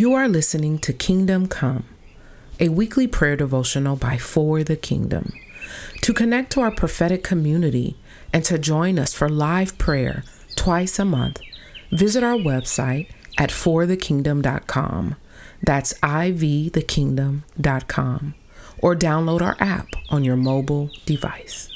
You are listening to Kingdom Come, a weekly prayer devotional by For the Kingdom. To connect to our prophetic community and to join us for live prayer twice a month, visit our website at forthekingdom.com. That's ivthekingdom.com. Or download our app on your mobile device.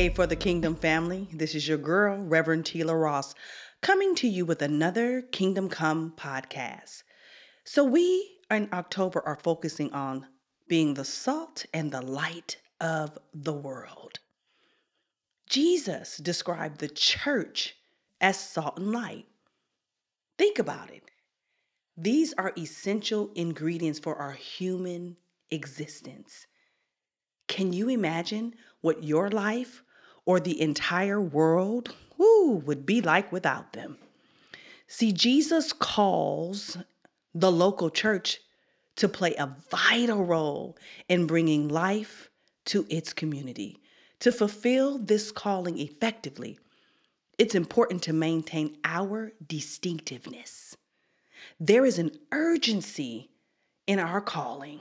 Hey, for the Kingdom family, this is your girl, Reverend Tila Ross, coming to you with another Kingdom Come podcast. So, we in October are focusing on being the salt and the light of the world. Jesus described the church as salt and light. Think about it. These are essential ingredients for our human existence. Can you imagine what your life or the entire world whoo, would be like without them? See, Jesus calls the local church to play a vital role in bringing life to its community. To fulfill this calling effectively, it's important to maintain our distinctiveness. There is an urgency in our calling.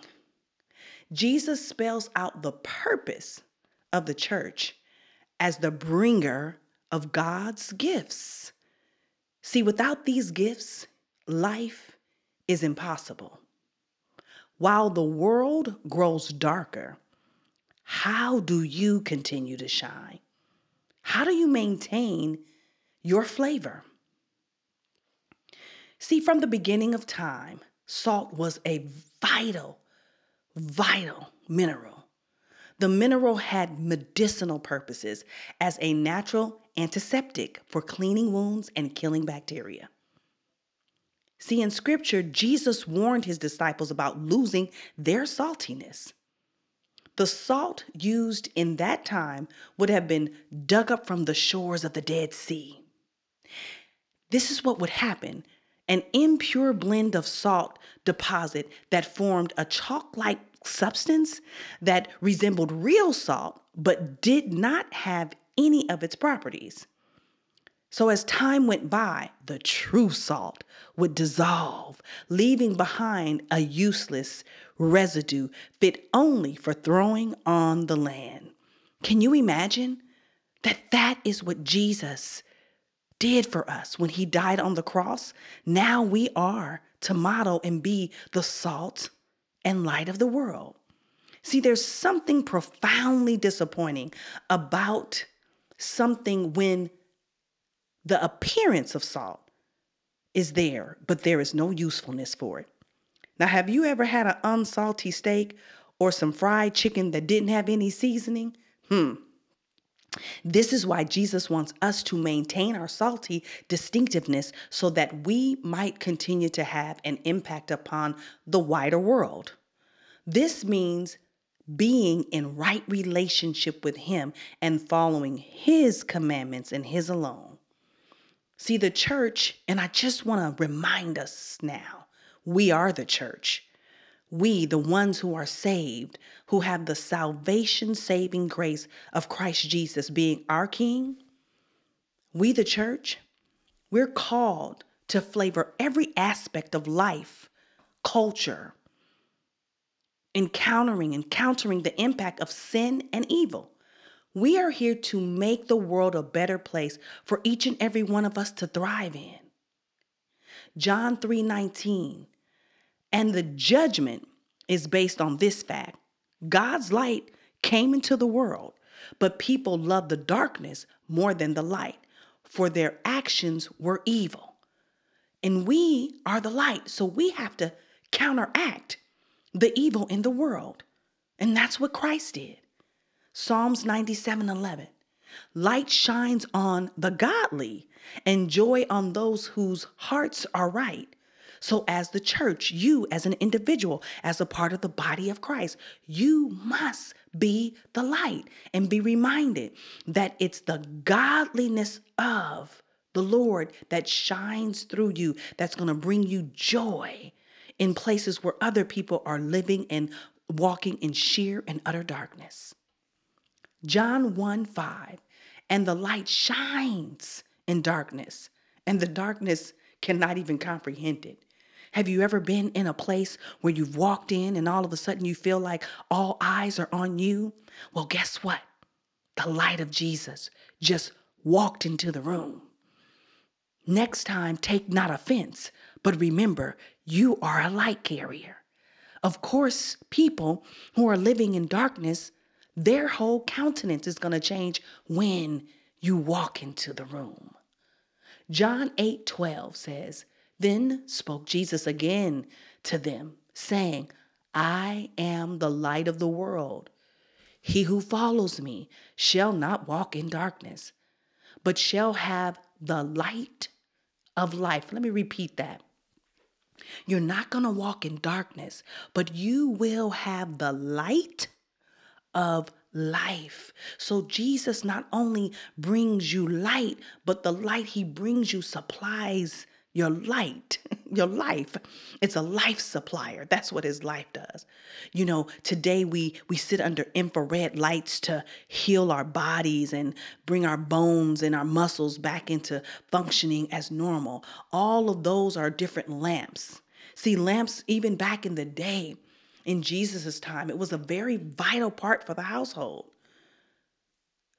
Jesus spells out the purpose of the church as the bringer of God's gifts. See, without these gifts, life is impossible. While the world grows darker, how do you continue to shine? How do you maintain your flavor? See, from the beginning of time, salt was a vital vital mineral. The mineral had medicinal purposes as a natural antiseptic for cleaning wounds and killing bacteria. See, in scripture, Jesus warned his disciples about losing their saltiness. The salt used in that time would have been dug up from the shores of the Dead Sea. This is what would happen an impure blend of salt deposit that formed a chalk like substance that resembled real salt but did not have any of its properties. So, as time went by, the true salt would dissolve, leaving behind a useless residue fit only for throwing on the land. Can you imagine that that is what Jesus did for us when he died on the cross? Now we are to model and be the salt and light of the world. See, there's something profoundly disappointing about something when the appearance of salt is there, but there is no usefulness for it. Now, have you ever had an unsalty steak or some fried chicken that didn't have any seasoning? Hmm. This is why Jesus wants us to maintain our salty distinctiveness so that we might continue to have an impact upon the wider world. This means being in right relationship with Him and following His commandments and His alone. See, the church, and I just want to remind us now we are the church. We, the ones who are saved, who have the salvation saving grace of Christ Jesus being our King, we, the church, we're called to flavor every aspect of life, culture, encountering and countering the impact of sin and evil. We are here to make the world a better place for each and every one of us to thrive in. John 3:19. And the judgment is based on this fact. God's light came into the world, but people loved the darkness more than the light, for their actions were evil. And we are the light, so we have to counteract the evil in the world. And that's what Christ did. Psalms 97 11. Light shines on the godly and joy on those whose hearts are right. So, as the church, you as an individual, as a part of the body of Christ, you must be the light and be reminded that it's the godliness of the Lord that shines through you that's going to bring you joy in places where other people are living and walking in sheer and utter darkness. John 1 5, and the light shines in darkness, and the darkness cannot even comprehend it. Have you ever been in a place where you've walked in and all of a sudden you feel like all eyes are on you? Well, guess what? The light of Jesus just walked into the room. Next time, take not offense, but remember, you are a light carrier. Of course, people who are living in darkness, their whole countenance is going to change when you walk into the room. John 8 12 says, Then spoke Jesus again to them, saying, I am the light of the world. He who follows me shall not walk in darkness, but shall have the light of life. Let me repeat that. You're not going to walk in darkness, but you will have the light of life. So Jesus not only brings you light, but the light he brings you supplies your light, your life. It's a life supplier. That's what his life does. You know, today we we sit under infrared lights to heal our bodies and bring our bones and our muscles back into functioning as normal. All of those are different lamps. See, lamps even back in the day in Jesus' time, it was a very vital part for the household.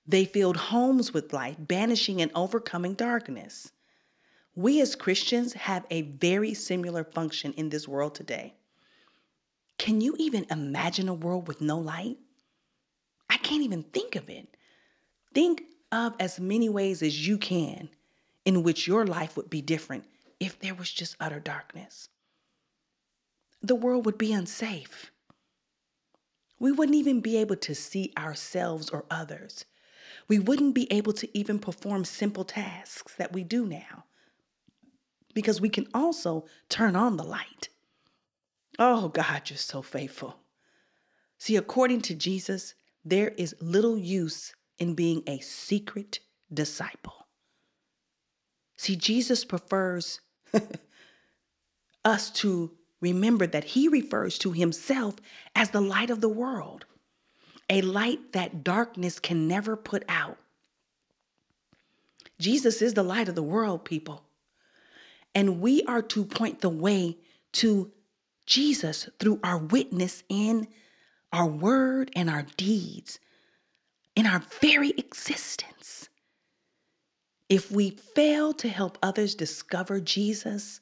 They filled homes with light, banishing and overcoming darkness. We as Christians have a very similar function in this world today. Can you even imagine a world with no light? I can't even think of it. Think of as many ways as you can in which your life would be different if there was just utter darkness. The world would be unsafe. We wouldn't even be able to see ourselves or others. We wouldn't be able to even perform simple tasks that we do now because we can also turn on the light. Oh, God, you're so faithful. See, according to Jesus, there is little use in being a secret disciple. See, Jesus prefers us to remember that he refers to himself as the light of the world, a light that darkness can never put out. Jesus is the light of the world, people. And we are to point the way to Jesus through our witness in our word and our deeds, in our very existence. If we fail to help others discover Jesus,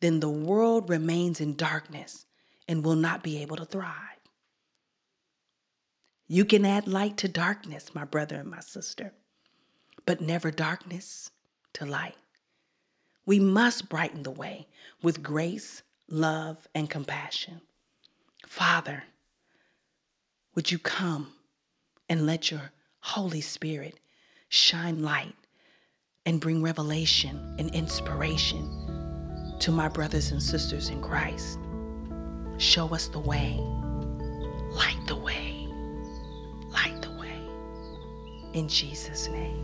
then the world remains in darkness and will not be able to thrive. You can add light to darkness, my brother and my sister, but never darkness to light. We must brighten the way with grace, love, and compassion. Father, would you come and let your Holy Spirit shine light and bring revelation and inspiration to my brothers and sisters in Christ? Show us the way, light the way, light the way. In Jesus' name.